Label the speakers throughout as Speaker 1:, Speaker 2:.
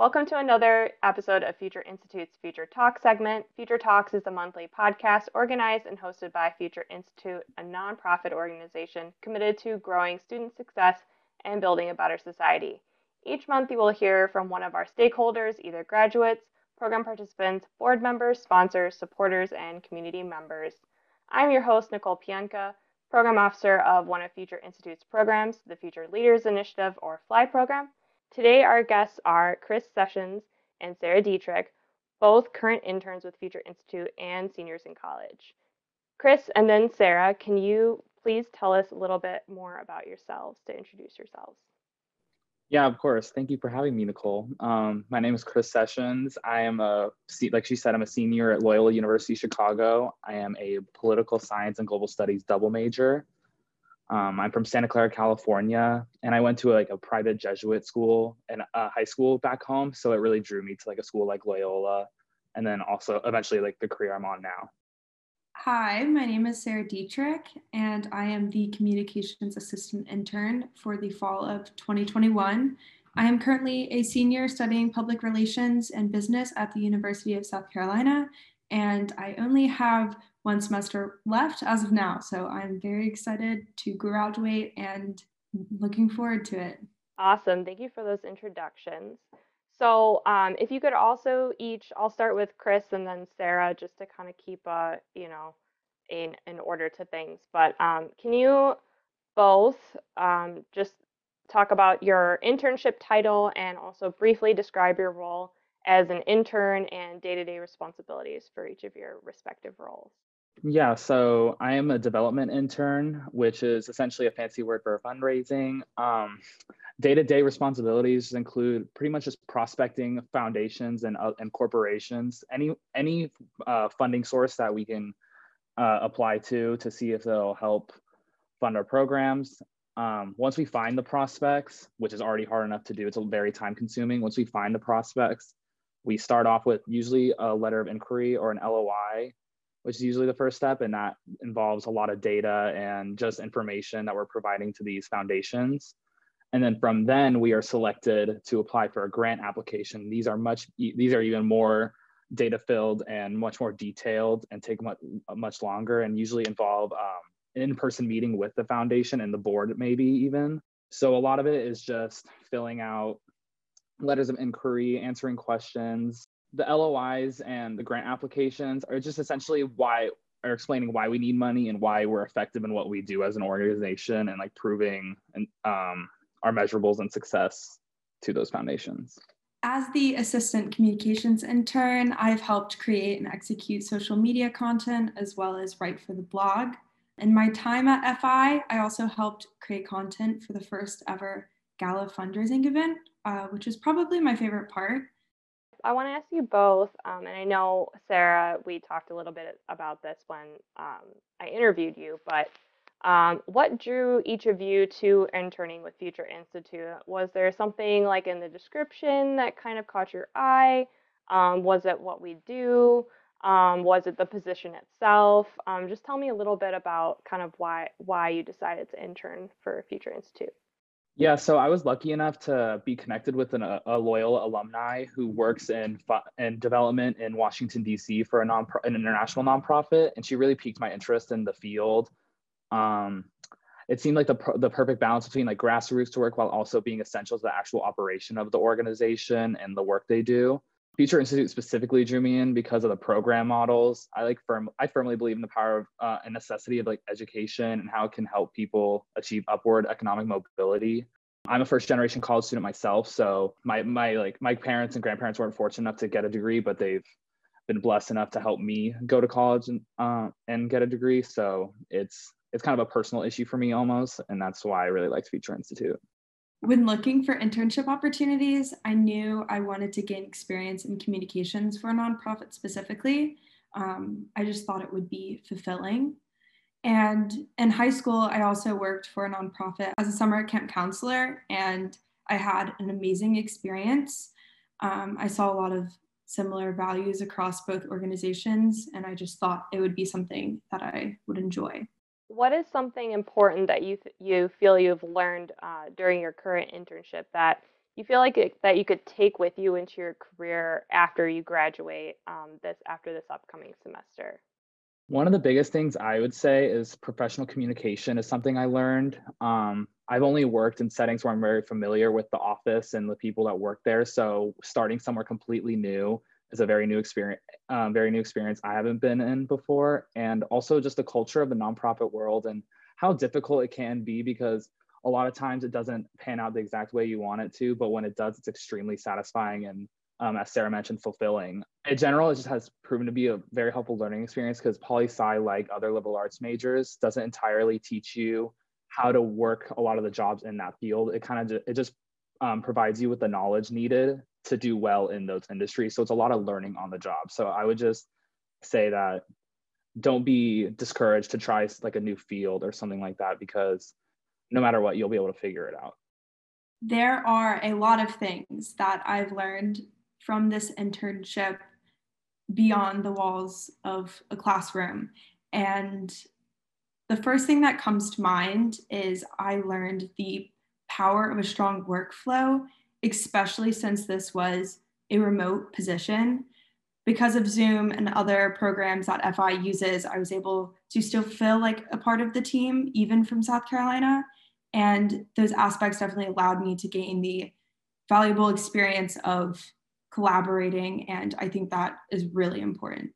Speaker 1: Welcome to another episode of Future Institute's Future Talk segment. Future Talks is a monthly podcast organized and hosted by Future Institute, a nonprofit organization committed to growing student success and building a better society. Each month, you will hear from one of our stakeholders, either graduates, program participants, board members, sponsors, supporters, and community members. I'm your host, Nicole Pienka, Program Officer of one of Future Institute's programs, the Future Leaders Initiative, or FLY program. Today, our guests are Chris Sessions and Sarah Dietrich, both current interns with Future Institute and seniors in college. Chris and then Sarah, can you please tell us a little bit more about yourselves to introduce yourselves?
Speaker 2: Yeah, of course. Thank you for having me, Nicole. Um, my name is Chris Sessions. I am a, like she said, I'm a senior at Loyola University Chicago. I am a political science and global studies double major. Um, I'm from Santa Clara, California, and I went to a, like a private Jesuit school and a high school back home. So it really drew me to like a school like Loyola, and then also eventually like the career I'm on now.
Speaker 3: Hi, my name is Sarah Dietrich, and I am the communications assistant intern for the fall of 2021. I am currently a senior studying public relations and business at the University of South Carolina, and I only have one semester left as of now. So I'm very excited to graduate and looking forward to it.
Speaker 1: Awesome. Thank you for those introductions. So um, if you could also each, I'll start with Chris and then Sarah just to kind of keep a, you know, in, in order to things. But um, can you both um, just talk about your internship title and also briefly describe your role as an intern and day-to-day responsibilities for each of your respective roles?
Speaker 2: Yeah, so I am a development intern, which is essentially a fancy word for fundraising. Um, day-to-day responsibilities include pretty much just prospecting foundations and, uh, and corporations, any any uh, funding source that we can uh, apply to to see if they'll help fund our programs. Um, once we find the prospects, which is already hard enough to do, it's very time consuming. Once we find the prospects, we start off with usually a letter of inquiry or an LOI which is usually the first step. And that involves a lot of data and just information that we're providing to these foundations. And then from then we are selected to apply for a grant application. These are much, these are even more data filled and much more detailed and take much, much longer and usually involve um, an in-person meeting with the foundation and the board maybe even. So a lot of it is just filling out letters of inquiry, answering questions, the LOIs and the grant applications are just essentially why are explaining why we need money and why we're effective in what we do as an organization and like proving and um, our measurables and success to those foundations.
Speaker 3: As the assistant communications intern, I've helped create and execute social media content as well as write for the blog. In my time at FI, I also helped create content for the first ever gala fundraising event, uh, which is probably my favorite part.
Speaker 1: I want to ask you both, um, and I know Sarah, we talked a little bit about this when um, I interviewed you, but um, what drew each of you to interning with Future Institute? Was there something like in the description that kind of caught your eye? Um, was it what we do? Um, was it the position itself? Um, just tell me a little bit about kind of why why you decided to intern for Future Institute.
Speaker 2: Yeah, so I was lucky enough to be connected with an, a Loyola alumni who works in in development in Washington D.C. for a non an international nonprofit, and she really piqued my interest in the field. Um, it seemed like the the perfect balance between like grassroots work while also being essential to the actual operation of the organization and the work they do. Future Institute specifically drew me in because of the program models. I like firm. I firmly believe in the power of uh, and necessity of like education and how it can help people achieve upward economic mobility. I'm a first generation college student myself, so my my like my parents and grandparents weren't fortunate enough to get a degree, but they've been blessed enough to help me go to college and uh, and get a degree. So it's it's kind of a personal issue for me almost, and that's why I really liked Future Institute.
Speaker 3: When looking for internship opportunities, I knew I wanted to gain experience in communications for a nonprofit specifically. Um, I just thought it would be fulfilling. And in high school, I also worked for a nonprofit as a summer camp counselor, and I had an amazing experience. Um, I saw a lot of similar values across both organizations, and I just thought it would be something that I would enjoy
Speaker 1: what is something important that you you feel you've learned uh, during your current internship that you feel like it, that you could take with you into your career after you graduate um, this after this upcoming semester?
Speaker 2: One of the biggest things I would say is professional communication is something I learned. Um, I've only worked in settings where I'm very familiar with the office and the people that work there. So starting somewhere completely new is a very new experience, um, very new experience I haven't been in before. And also just the culture of the nonprofit world and how difficult it can be because a lot of times it doesn't pan out the exact way you want it to, but when it does, it's extremely satisfying and um, as Sarah mentioned, fulfilling. In general, it just has proven to be a very helpful learning experience because poli sci, like other liberal arts majors, doesn't entirely teach you how to work a lot of the jobs in that field. It kind of it just um, provides you with the knowledge needed to do well in those industries. So it's a lot of learning on the job. So I would just say that don't be discouraged to try like a new field or something like that because no matter what, you'll be able to figure it out.
Speaker 3: There are a lot of things that I've learned from this internship beyond the walls of a classroom. And the first thing that comes to mind is I learned the power of a strong workflow, especially since this was a remote position. Because of Zoom and other programs that FI uses, I was able to still feel like a part of the team, even from South Carolina. And those aspects definitely allowed me to gain the valuable experience of collaborating. And I think that is really important.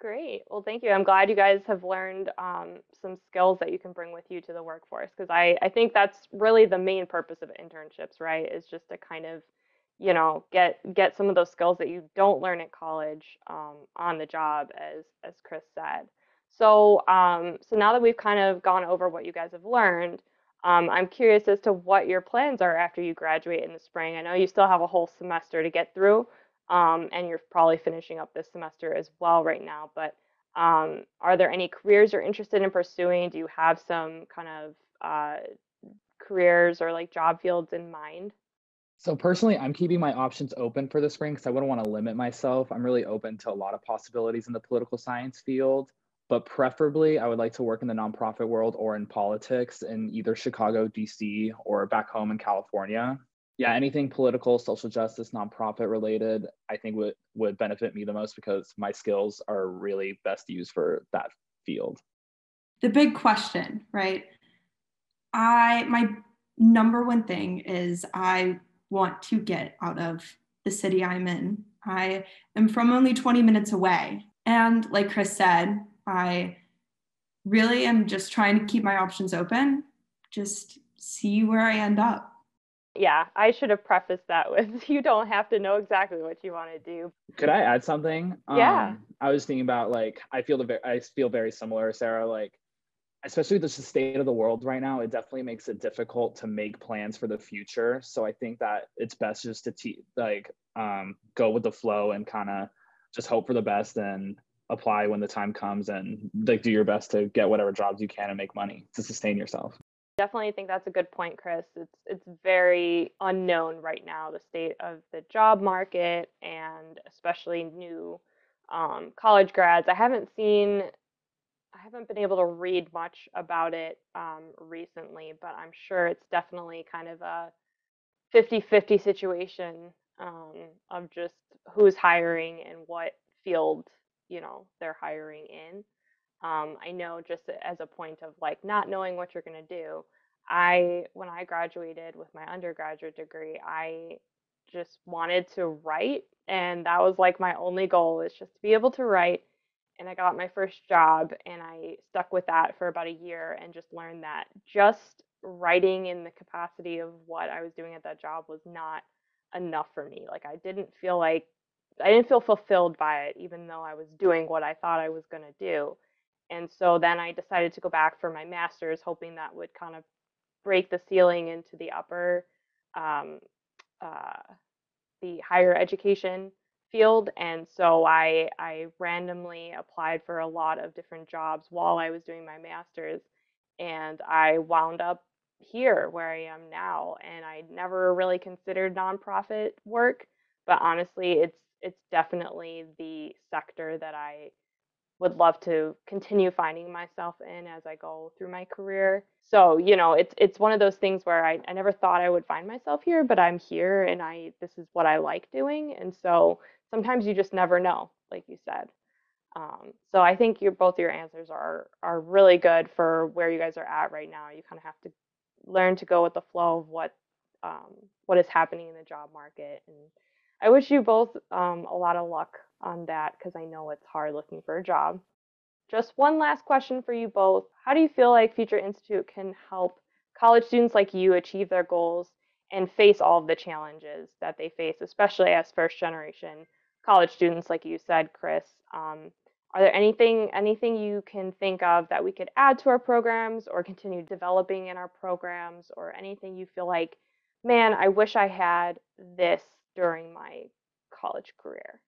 Speaker 1: Great. Well, thank you. I'm glad you guys have learned um, some skills that you can bring with you to the workforce because I, I think that's really the main purpose of internships, right? Is just to kind of, you know, get get some of those skills that you don't learn at college um, on the job, as as Chris said. So um, so now that we've kind of gone over what you guys have learned, um, I'm curious as to what your plans are after you graduate in the spring. I know you still have a whole semester to get through, um, and you're probably finishing up this semester as well right now. But um, are there any careers you're interested in pursuing? Do you have some kind of uh, careers or like job fields in mind?
Speaker 2: So personally, I'm keeping my options open for the spring because I wouldn't want to limit myself. I'm really open to a lot of possibilities in the political science field but preferably I would like to work in the nonprofit world or in politics in either Chicago, DC, or back home in California. Yeah, anything political, social justice, nonprofit related, I think would would benefit me the most because my skills are really best used for that field.
Speaker 3: The big question, right? I my number one thing is I want to get out of the city I'm in. I am from only 20 minutes away. And like Chris said, I really am just trying to keep my options open, just see where I end up.
Speaker 1: Yeah, I should have prefaced that with you don't have to know exactly what you want to do.
Speaker 2: Could I add something?
Speaker 1: Yeah.
Speaker 2: Um, I was thinking about like I feel the I feel very similar, Sarah. Like especially the state of the world right now, it definitely makes it difficult to make plans for the future. So I think that it's best just to te- like um, go with the flow and kind of just hope for the best and apply when the time comes and like do your best to get whatever jobs you can and make money to sustain yourself.
Speaker 1: Definitely think that's a good point, Chris. It's it's very unknown right now the state of the job market and especially new um, college grads. I haven't seen I haven't been able to read much about it um, recently, but I'm sure it's definitely kind of a 50-50 situation um, of just who's hiring and what field you know they're hiring in um, i know just as a point of like not knowing what you're going to do i when i graduated with my undergraduate degree i just wanted to write and that was like my only goal is just to be able to write and i got my first job and i stuck with that for about a year and just learned that just writing in the capacity of what i was doing at that job was not enough for me like i didn't feel like I didn't feel fulfilled by it, even though I was doing what I thought I was going to do. And so then I decided to go back for my master's, hoping that would kind of break the ceiling into the upper, um, uh, the higher education field. And so I, I randomly applied for a lot of different jobs while I was doing my master's. And I wound up here where I am now. And I never really considered nonprofit work, but honestly, it's it's definitely the sector that I would love to continue finding myself in as I go through my career. So, you know, it's it's one of those things where I, I never thought I would find myself here, but I'm here and I this is what I like doing. And so sometimes you just never know, like you said. Um, so I think your both your answers are are really good for where you guys are at right now. You kind of have to learn to go with the flow of what um, what is happening in the job market. And I wish you both um, a lot of luck on that because I know it's hard looking for a job. Just one last question for you both. How do you feel like Future Institute can help college students like you achieve their goals and face all of the challenges that they face, especially as first generation college students, like you said, Chris? Um, are there anything anything you can think of that we could add to our programs or continue developing in our programs or anything you feel like, man, I wish I had this during my college career?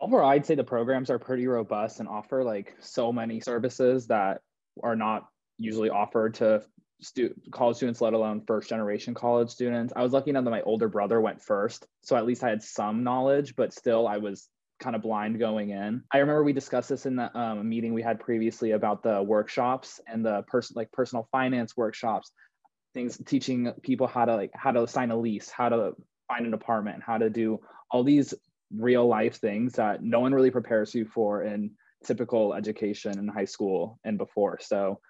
Speaker 2: Overall, I'd say the programs are pretty robust and offer like so many services that are not usually offered to stu- college students, let alone first generation college students. I was lucky enough that my older brother went first, so at least I had some knowledge, but still I was kind of blind going in. I remember we discussed this in the um, meeting we had previously about the workshops and the person like personal finance workshops, things teaching people how to like how to sign a lease, how to find an apartment, how to do all these real life things that no one really prepares you for in typical education in high school and before. So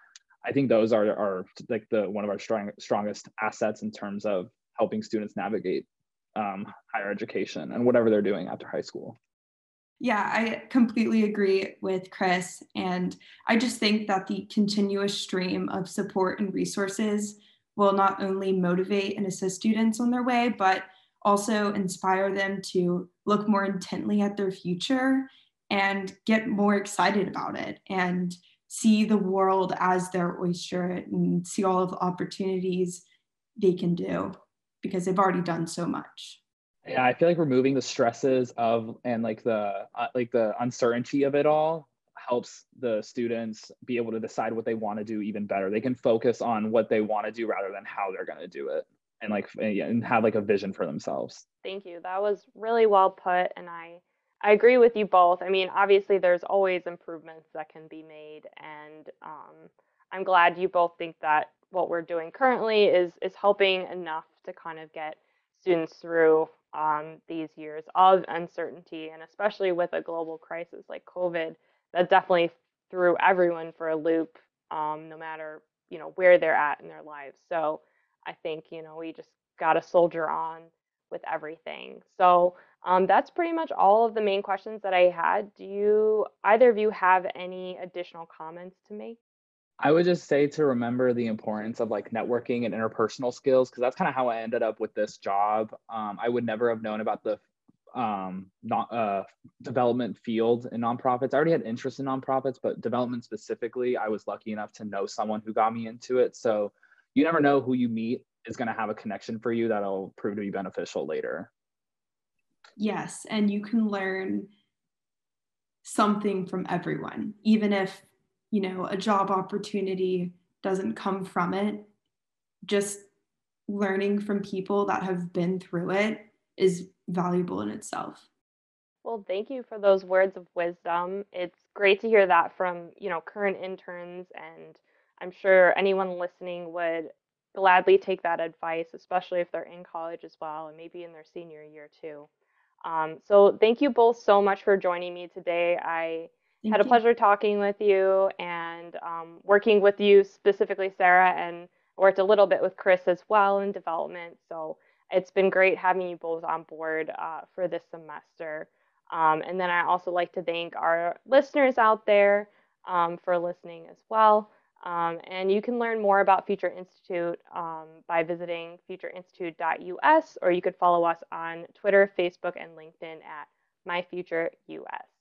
Speaker 2: I think those are, are like the one of our strong, strongest assets in terms of helping students navigate um, higher education and whatever they're doing after high school.
Speaker 3: Yeah, I completely agree with Chris. And I just think that the continuous stream of support and resources will not only motivate and assist students on their way, but also inspire them to look more intently at their future and get more excited about it and see the world as their oyster and see all of the opportunities they can do because they've already done so much.
Speaker 2: Yeah i feel like removing the stresses of and like the uh, like the uncertainty of it all helps the students be able to decide what they want to do even better. They can focus on what they want to do rather than how they're going to do it and like and have like a vision for themselves.
Speaker 1: Thank you. That was really well put and i i agree with you both. I mean obviously there's always improvements that can be made and um, i'm glad you both think that what we're doing currently is is helping enough to kind of get students through um, these years of uncertainty and especially with a global crisis like covid that definitely threw everyone for a loop um, no matter you know where they're at in their lives. So I think, you know, we just got to soldier on with everything. So um, that's pretty much all of the main questions that I had. Do you, either of you, have any additional comments to make?
Speaker 2: I would just say to remember the importance of like networking and interpersonal skills because that's kind of how I ended up with this job. Um, I would never have known about the um, not, uh, development field in nonprofits. I already had interest in nonprofits, but development specifically, I was lucky enough to know someone who got me into it. So you never know who you meet is going to have a connection for you that'll prove to be beneficial later.
Speaker 3: Yes, and you can learn something from everyone, even if, you know, a job opportunity doesn't come from it. Just learning from people that have been through it is valuable in itself.
Speaker 1: Well, thank you for those words of wisdom. It's great to hear that from, you know, current interns and I'm sure anyone listening would gladly take that advice, especially if they're in college as well and maybe in their senior year too. Um, so thank you both so much for joining me today. I thank had a pleasure talking with you and um, working with you specifically, Sarah, and worked a little bit with Chris as well in development. So it's been great having you both on board uh, for this semester. Um, and then I also like to thank our listeners out there um, for listening as well. Um, and you can learn more about Future Institute um, by visiting futureinstitute.us, or you could follow us on Twitter, Facebook, and LinkedIn at MyFutureUS.